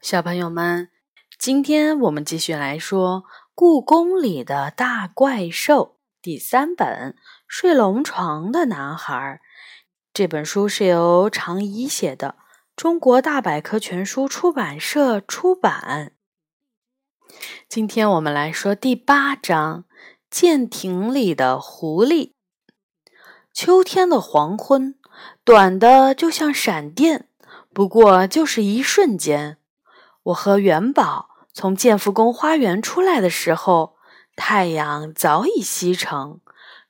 小朋友们，今天我们继续来说《故宫里的大怪兽》第三本《睡龙床的男孩》。这本书是由常怡写的，中国大百科全书出版社出版。今天我们来说第八章《舰艇里的狐狸》。秋天的黄昏，短的就像闪电，不过就是一瞬间。我和元宝从建福宫花园出来的时候，太阳早已西沉，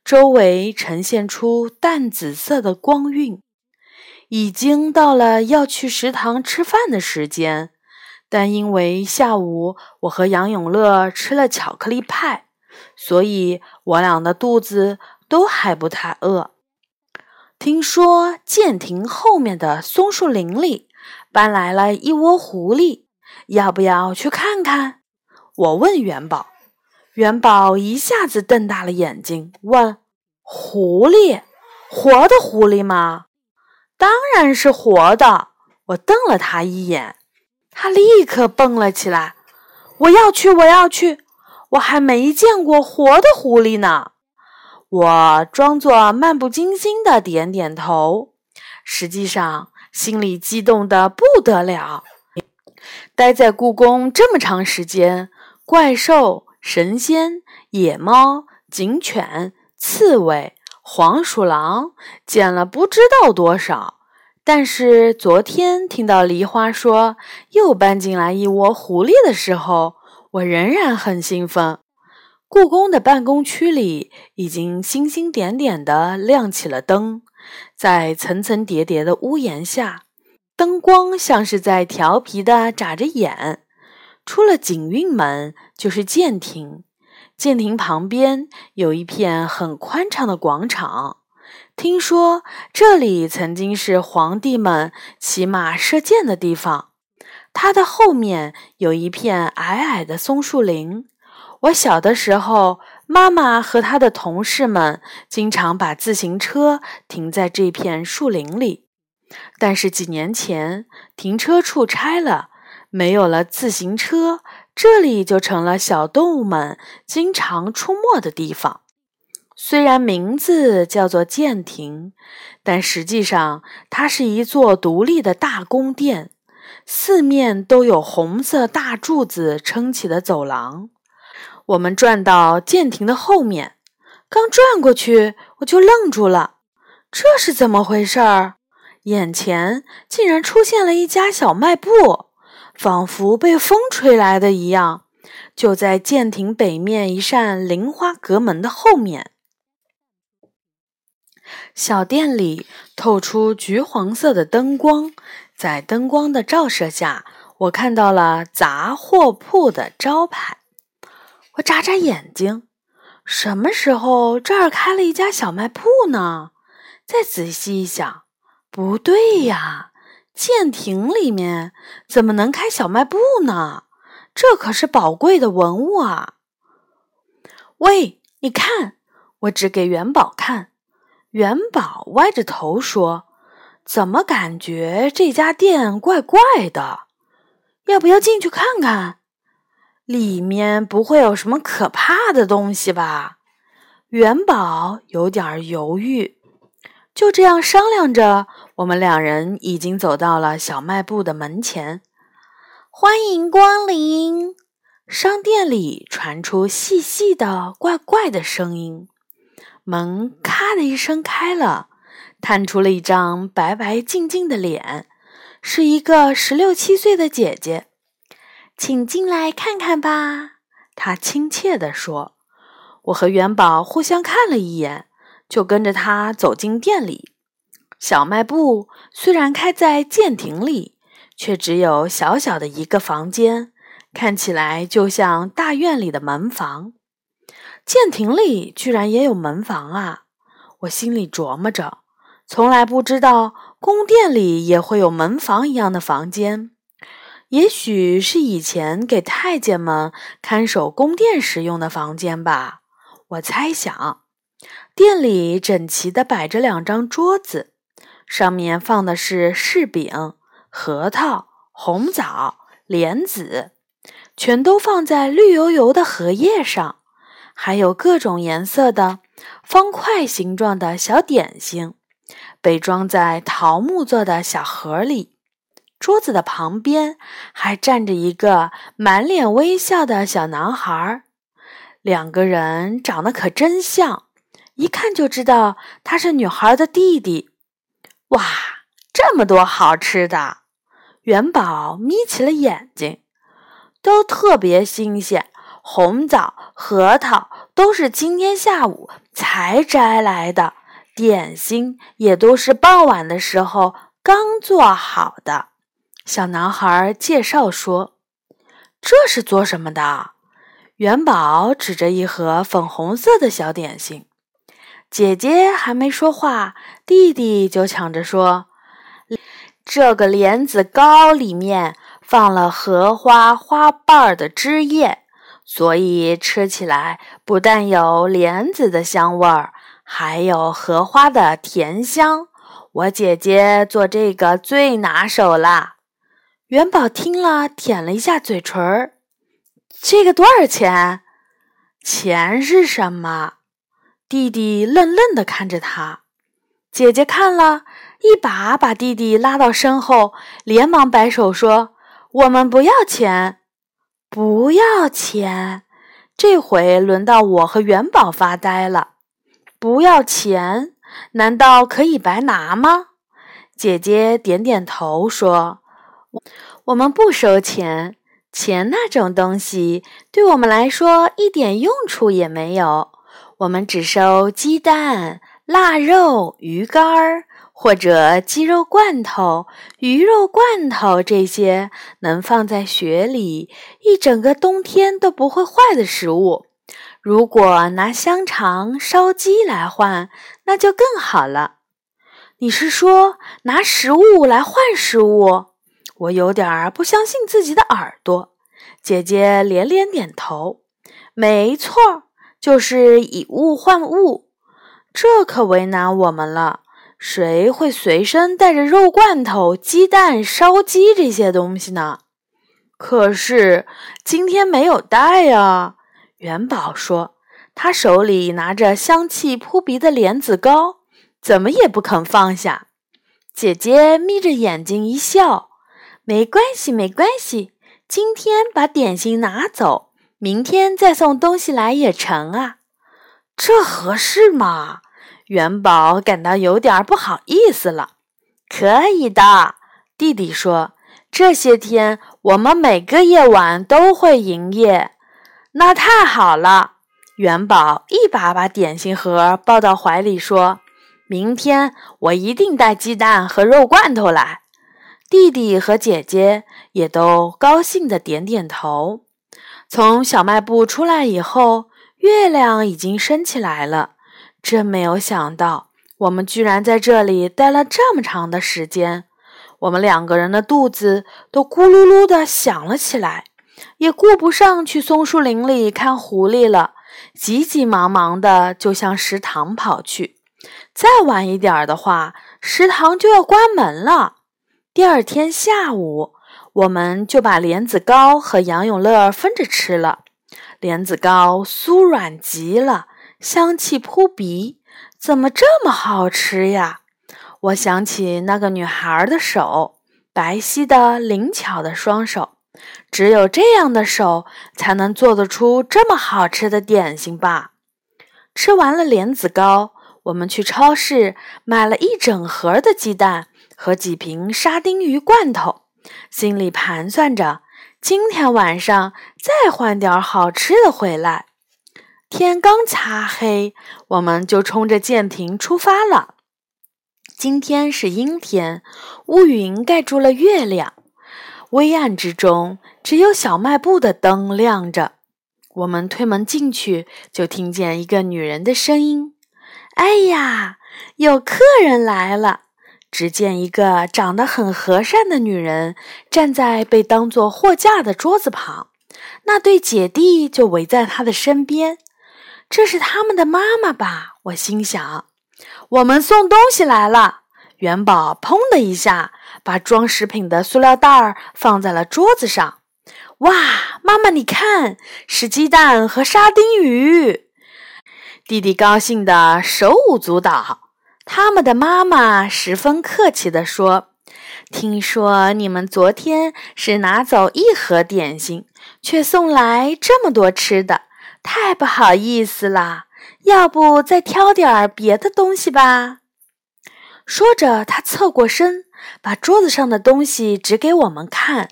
周围呈现出淡紫色的光晕。已经到了要去食堂吃饭的时间，但因为下午我和杨永乐吃了巧克力派，所以我俩的肚子都还不太饿。听说舰艇后面的松树林里搬来了一窝狐狸。要不要去看看？我问元宝，元宝一下子瞪大了眼睛，问：“狐狸，活的狐狸吗？”“当然是活的。”我瞪了他一眼，他立刻蹦了起来：“我要去，我要去！我还没见过活的狐狸呢。”我装作漫不经心的点点头，实际上心里激动的不得了。待在故宫这么长时间，怪兽、神仙、野猫、警犬、刺猬、黄鼠狼见了不知道多少。但是昨天听到梨花说又搬进来一窝狐狸的时候，我仍然很兴奋。故宫的办公区里已经星星点点地亮起了灯，在层层叠叠的屋檐下。灯光像是在调皮的眨着眼。出了景运门就是舰亭，舰亭旁边有一片很宽敞的广场。听说这里曾经是皇帝们骑马射箭的地方。它的后面有一片矮矮的松树林。我小的时候，妈妈和她的同事们经常把自行车停在这片树林里。但是几年前停车处拆了，没有了自行车，这里就成了小动物们经常出没的地方。虽然名字叫做舰亭，但实际上它是一座独立的大宫殿，四面都有红色大柱子撑起的走廊。我们转到舰亭的后面，刚转过去，我就愣住了，这是怎么回事儿？眼前竟然出现了一家小卖部，仿佛被风吹来的一样，就在舰艇北面一扇菱花阁门的后面。小店里透出橘黄色的灯光，在灯光的照射下，我看到了杂货铺的招牌。我眨眨眼睛，什么时候这儿开了一家小卖铺呢？再仔细一想。不对呀，舰艇里面怎么能开小卖部呢？这可是宝贵的文物啊！喂，你看，我指给元宝看。元宝歪着头说：“怎么感觉这家店怪怪的？要不要进去看看？里面不会有什么可怕的东西吧？”元宝有点犹豫。就这样商量着，我们两人已经走到了小卖部的门前。欢迎光临！商店里传出细细的、怪怪的声音。门咔的一声开了，探出了一张白白净净的脸，是一个十六七岁的姐姐。请进来看看吧，她亲切地说。我和元宝互相看了一眼。就跟着他走进店里。小卖部虽然开在舰艇里，却只有小小的一个房间，看起来就像大院里的门房。舰艇里居然也有门房啊！我心里琢磨着，从来不知道宫殿里也会有门房一样的房间。也许是以前给太监们看守宫殿时用的房间吧，我猜想。店里整齐地摆着两张桌子，上面放的是柿饼、核桃、红枣、莲子，全都放在绿油油的荷叶上，还有各种颜色的方块形状的小点心，被装在桃木做的小盒里。桌子的旁边还站着一个满脸微笑的小男孩，两个人长得可真像，一看就知道他是女孩的弟弟。哇，这么多好吃的！元宝眯起了眼睛，都特别新鲜。红枣、核桃都是今天下午才摘来的，点心也都是傍晚的时候刚做好的。小男孩介绍说：“这是做什么的？”元宝指着一盒粉红色的小点心。姐姐还没说话，弟弟就抢着说。这个莲子糕里面放了荷花花瓣的汁液，所以吃起来不但有莲子的香味儿，还有荷花的甜香。我姐姐做这个最拿手啦。元宝听了，舔了一下嘴唇儿。这个多少钱？钱是什么？弟弟愣愣地看着他。姐姐看了。一把把弟弟拉到身后，连忙摆手说：“我们不要钱，不要钱。”这回轮到我和元宝发呆了。不要钱？难道可以白拿吗？姐姐点点头说：“我们不收钱，钱那种东西对我们来说一点用处也没有。我们只收鸡蛋、腊肉、鱼干儿。”或者鸡肉罐头、鱼肉罐头这些能放在雪里一整个冬天都不会坏的食物，如果拿香肠、烧鸡来换，那就更好了。你是说拿食物来换食物？我有点儿不相信自己的耳朵。姐姐连连点头，没错，就是以物换物，这可为难我们了。谁会随身带着肉罐头、鸡蛋、烧鸡这些东西呢？可是今天没有带呀。元宝说：“他手里拿着香气扑鼻的莲子糕，怎么也不肯放下。”姐姐眯着眼睛一笑：“没关系，没关系，今天把点心拿走，明天再送东西来也成啊。这合适吗？”元宝感到有点不好意思了。可以的，弟弟说：“这些天我们每个夜晚都会营业。”那太好了！元宝一把把点心盒抱到怀里，说：“明天我一定带鸡蛋和肉罐头来。”弟弟和姐姐也都高兴地点点头。从小卖部出来以后，月亮已经升起来了。真没有想到，我们居然在这里待了这么长的时间。我们两个人的肚子都咕噜噜的响了起来，也顾不上去松树林里看狐狸了，急急忙忙的就向食堂跑去。再晚一点的话，食堂就要关门了。第二天下午，我们就把莲子糕和杨永乐分着吃了。莲子糕酥软极了。香气扑鼻，怎么这么好吃呀？我想起那个女孩的手，白皙的灵巧的双手，只有这样的手才能做得出这么好吃的点心吧。吃完了莲子糕，我们去超市买了一整盒的鸡蛋和几瓶沙丁鱼罐头，心里盘算着今天晚上再换点好吃的回来。天刚擦黑，我们就冲着舰艇出发了。今天是阴天，乌云盖住了月亮，微暗之中，只有小卖部的灯亮着。我们推门进去，就听见一个女人的声音：“哎呀，有客人来了！”只见一个长得很和善的女人站在被当作货架的桌子旁，那对姐弟就围在她的身边。这是他们的妈妈吧？我心想。我们送东西来了。元宝砰的一下把装食品的塑料袋儿放在了桌子上。哇，妈妈，你看，是鸡蛋和沙丁鱼！弟弟高兴的手舞足蹈。他们的妈妈十分客气地说：“听说你们昨天是拿走一盒点心，却送来这么多吃的，太不好意思了。要不再挑点别的东西吧？”说着，他侧过身，把桌子上的东西指给我们看。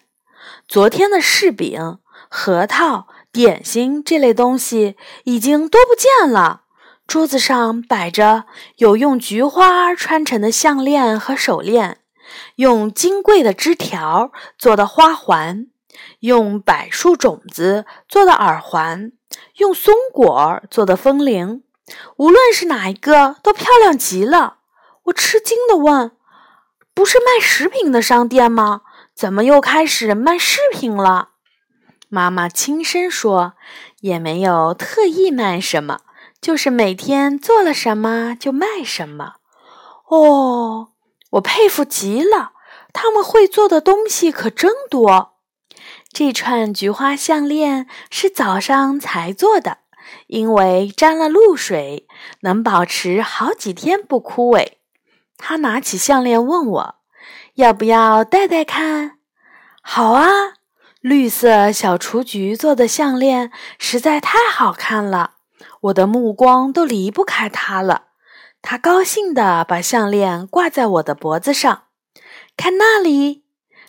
昨天的柿饼、核桃、点心这类东西已经都不见了。桌子上摆着有用菊花穿成的项链和手链，用金桂的枝条做的花环，用柏树种子做的耳环，用松果做的风铃。无论是哪一个，都漂亮极了。我吃惊地问：“不是卖食品的商店吗？怎么又开始卖饰品了？”妈妈轻声说：“也没有特意卖什么。”就是每天做了什么就卖什么，哦，我佩服极了，他们会做的东西可真多。这串菊花项链是早上才做的，因为沾了露水，能保持好几天不枯萎。他拿起项链问我，要不要戴戴看？好啊，绿色小雏菊做的项链实在太好看了。我的目光都离不开它了。他高兴地把项链挂在我的脖子上，看那里，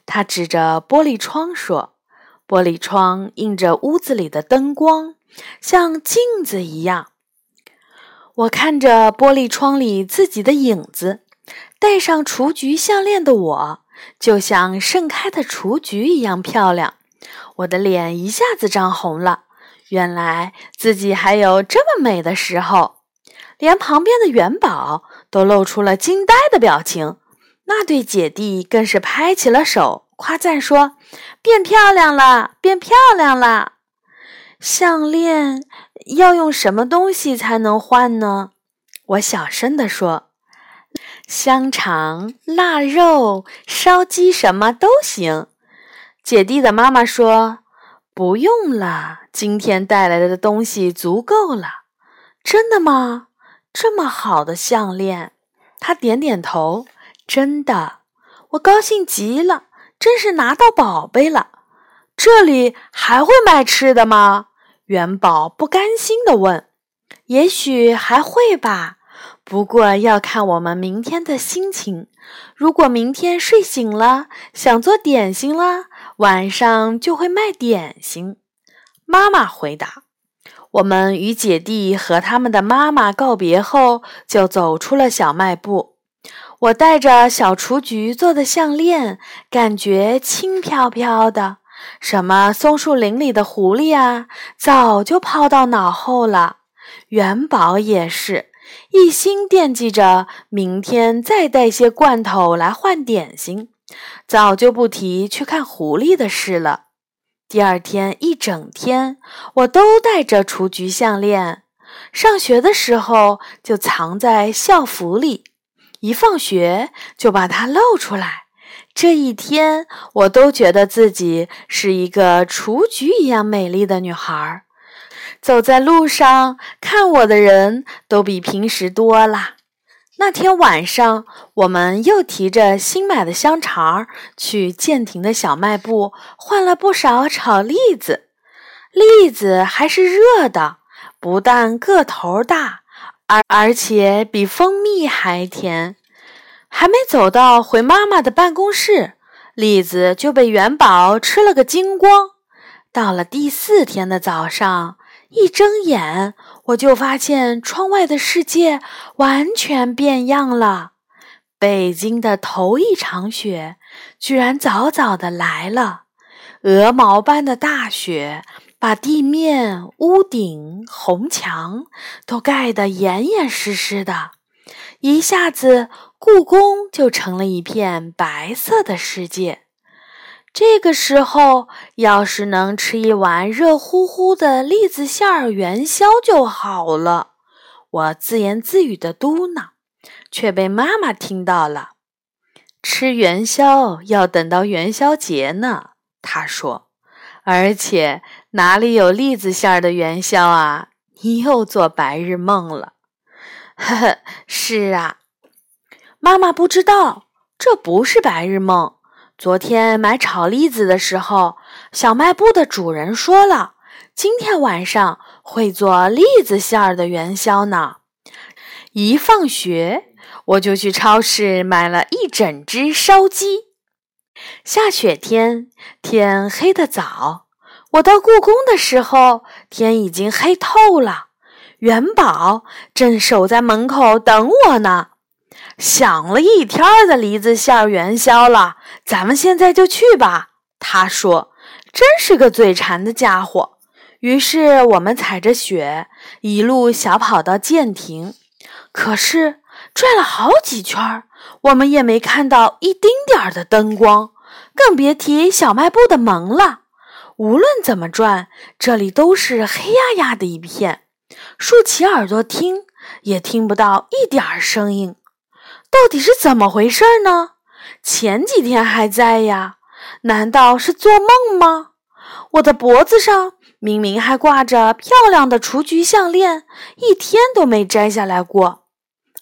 他指着玻璃窗说：“玻璃窗映着屋子里的灯光，像镜子一样。”我看着玻璃窗里自己的影子，戴上雏菊项链的我，就像盛开的雏菊一样漂亮。我的脸一下子涨红了。原来自己还有这么美的时候，连旁边的元宝都露出了惊呆的表情。那对姐弟更是拍起了手，夸赞说：“变漂亮了，变漂亮了！”项链要用什么东西才能换呢？我小声地说：“香肠、腊肉、烧鸡，什么都行。”姐弟的妈妈说。不用了，今天带来的东西足够了。真的吗？这么好的项链？他点点头。真的，我高兴极了，真是拿到宝贝了。这里还会卖吃的吗？元宝不甘心地问。也许还会吧，不过要看我们明天的心情。如果明天睡醒了想做点心了。晚上就会卖点心，妈妈回答。我们与姐弟和他们的妈妈告别后，就走出了小卖部。我戴着小雏菊做的项链，感觉轻飘飘的。什么松树林里的狐狸啊，早就抛到脑后了。元宝也是一心惦记着明天再带些罐头来换点心。早就不提去看狐狸的事了。第二天一整天，我都戴着雏菊项链。上学的时候就藏在校服里，一放学就把它露出来。这一天，我都觉得自己是一个雏菊一样美丽的女孩。走在路上，看我的人都比平时多了。那天晚上，我们又提着新买的香肠去建亭的小卖部换了不少炒栗子。栗子还是热的，不但个头大，而而且比蜂蜜还甜。还没走到回妈妈的办公室，栗子就被元宝吃了个精光。到了第四天的早上。一睁眼，我就发现窗外的世界完全变样了。北京的头一场雪居然早早的来了，鹅毛般的大雪把地面、屋顶、红墙都盖得严严实实的，一下子故宫就成了一片白色的世界。这个时候，要是能吃一碗热乎乎的栗子馅儿元宵就好了。我自言自语的嘟囔，却被妈妈听到了。吃元宵要等到元宵节呢，她说。而且哪里有栗子馅儿的元宵啊？你又做白日梦了。呵呵，是啊，妈妈不知道，这不是白日梦。昨天买炒栗子的时候，小卖部的主人说了，今天晚上会做栗子馅儿的元宵呢。一放学，我就去超市买了一整只烧鸡。下雪天，天黑得早。我到故宫的时候，天已经黑透了。元宝正守在门口等我呢。想了一天的梨子馅元宵了，咱们现在就去吧。他说：“真是个嘴馋的家伙。”于是我们踩着雪，一路小跑到建亭。可是转了好几圈，我们也没看到一丁点儿的灯光，更别提小卖部的门了。无论怎么转，这里都是黑压压的一片，竖起耳朵听也听不到一点儿声音。到底是怎么回事呢？前几天还在呀，难道是做梦吗？我的脖子上明明还挂着漂亮的雏菊项链，一天都没摘下来过。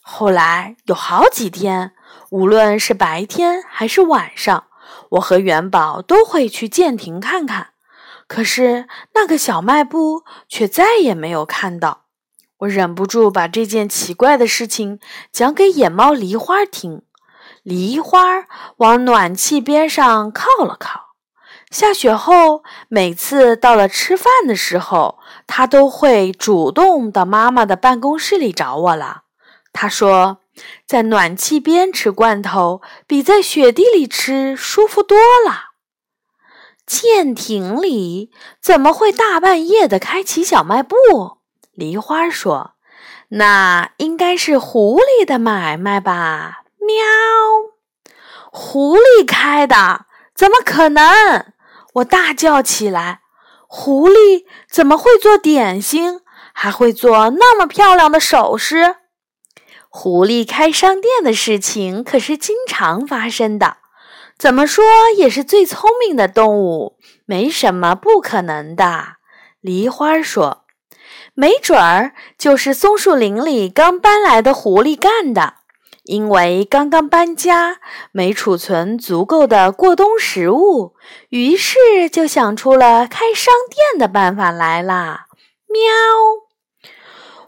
后来有好几天，无论是白天还是晚上，我和元宝都会去舰亭看看，可是那个小卖部却再也没有看到。我忍不住把这件奇怪的事情讲给野猫梨花听。梨花往暖气边上靠了靠。下雪后，每次到了吃饭的时候，它都会主动到妈妈的办公室里找我了。他说，在暖气边吃罐头，比在雪地里吃舒服多了。舰艇里怎么会大半夜的开启小卖部？梨花说：“那应该是狐狸的买卖吧？”喵，狐狸开的？怎么可能？我大叫起来：“狐狸怎么会做点心？还会做那么漂亮的首饰？”狐狸开商店的事情可是经常发生的。怎么说也是最聪明的动物，没什么不可能的。梨花说。没准儿就是松树林里刚搬来的狐狸干的，因为刚刚搬家，没储存足够的过冬食物，于是就想出了开商店的办法来啦。喵！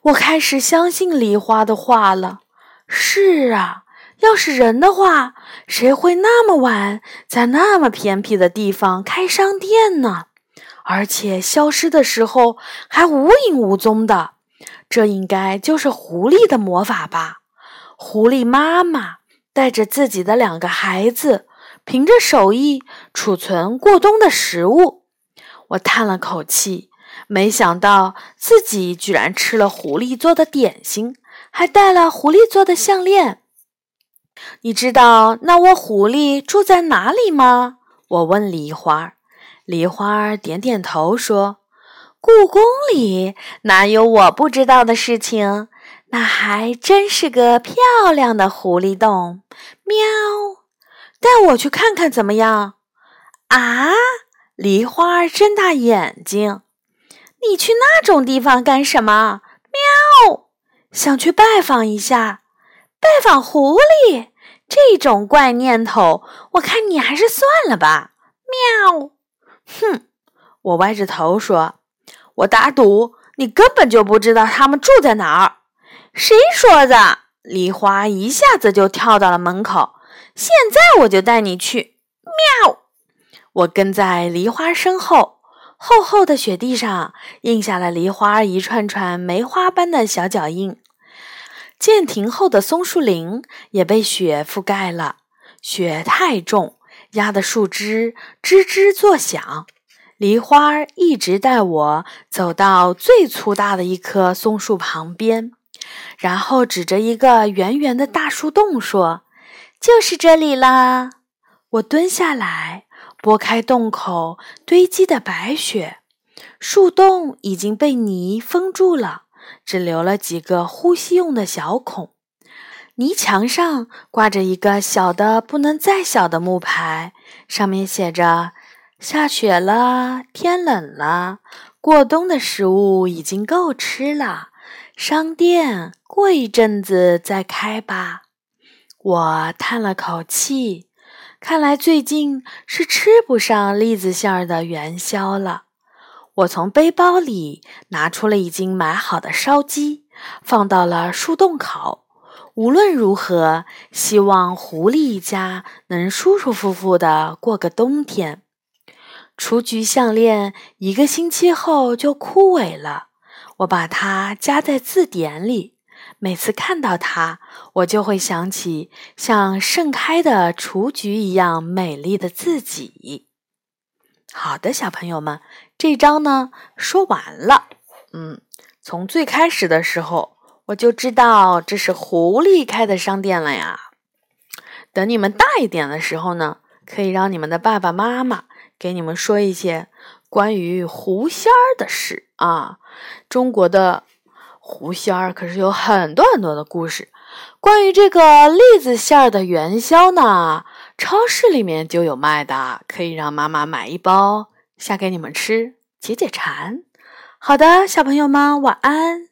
我开始相信梨花的话了。是啊，要是人的话，谁会那么晚在那么偏僻的地方开商店呢？而且消失的时候还无影无踪的，这应该就是狐狸的魔法吧？狐狸妈妈带着自己的两个孩子，凭着手艺储存过冬的食物。我叹了口气，没想到自己居然吃了狐狸做的点心，还戴了狐狸做的项链。你知道那窝狐狸住在哪里吗？我问梨花。梨花点点头说：“故宫里哪有我不知道的事情？那还真是个漂亮的狐狸洞。”喵，带我去看看怎么样？啊！梨花睁大眼睛：“你去那种地方干什么？”喵，想去拜访一下，拜访狐狸。这种怪念头，我看你还是算了吧。喵。哼，我歪着头说：“我打赌你根本就不知道他们住在哪儿。”谁说的？梨花一下子就跳到了门口。现在我就带你去。喵！我跟在梨花身后，厚厚的雪地上印下了梨花一串串梅花般的小脚印。建亭后的松树林也被雪覆盖了，雪太重。压的树枝吱吱作响，梨花一直带我走到最粗大的一棵松树旁边，然后指着一个圆圆的大树洞说：“就是这里啦！”我蹲下来，拨开洞口堆积的白雪，树洞已经被泥封住了，只留了几个呼吸用的小孔。泥墙上挂着一个小的不能再小的木牌，上面写着：“下雪了，天冷了，过冬的食物已经够吃了。商店过一阵子再开吧。我叹了口气，看来最近是吃不上栗子馅儿的元宵了。我从背包里拿出了已经买好的烧鸡，放到了树洞口。无论如何，希望狐狸一家能舒舒服服的过个冬天。雏菊项链一个星期后就枯萎了，我把它夹在字典里。每次看到它，我就会想起像盛开的雏菊一样美丽的自己。好的，小朋友们，这章呢说完了。嗯，从最开始的时候我就知道这是狐狸开的商店了呀。等你们大一点的时候呢，可以让你们的爸爸妈妈给你们说一些关于狐仙儿的事啊。中国的。狐仙儿可是有很多很多的故事。关于这个栗子馅儿的元宵呢，超市里面就有卖的，可以让妈妈买一包下给你们吃，解解馋。好的，小朋友们晚安。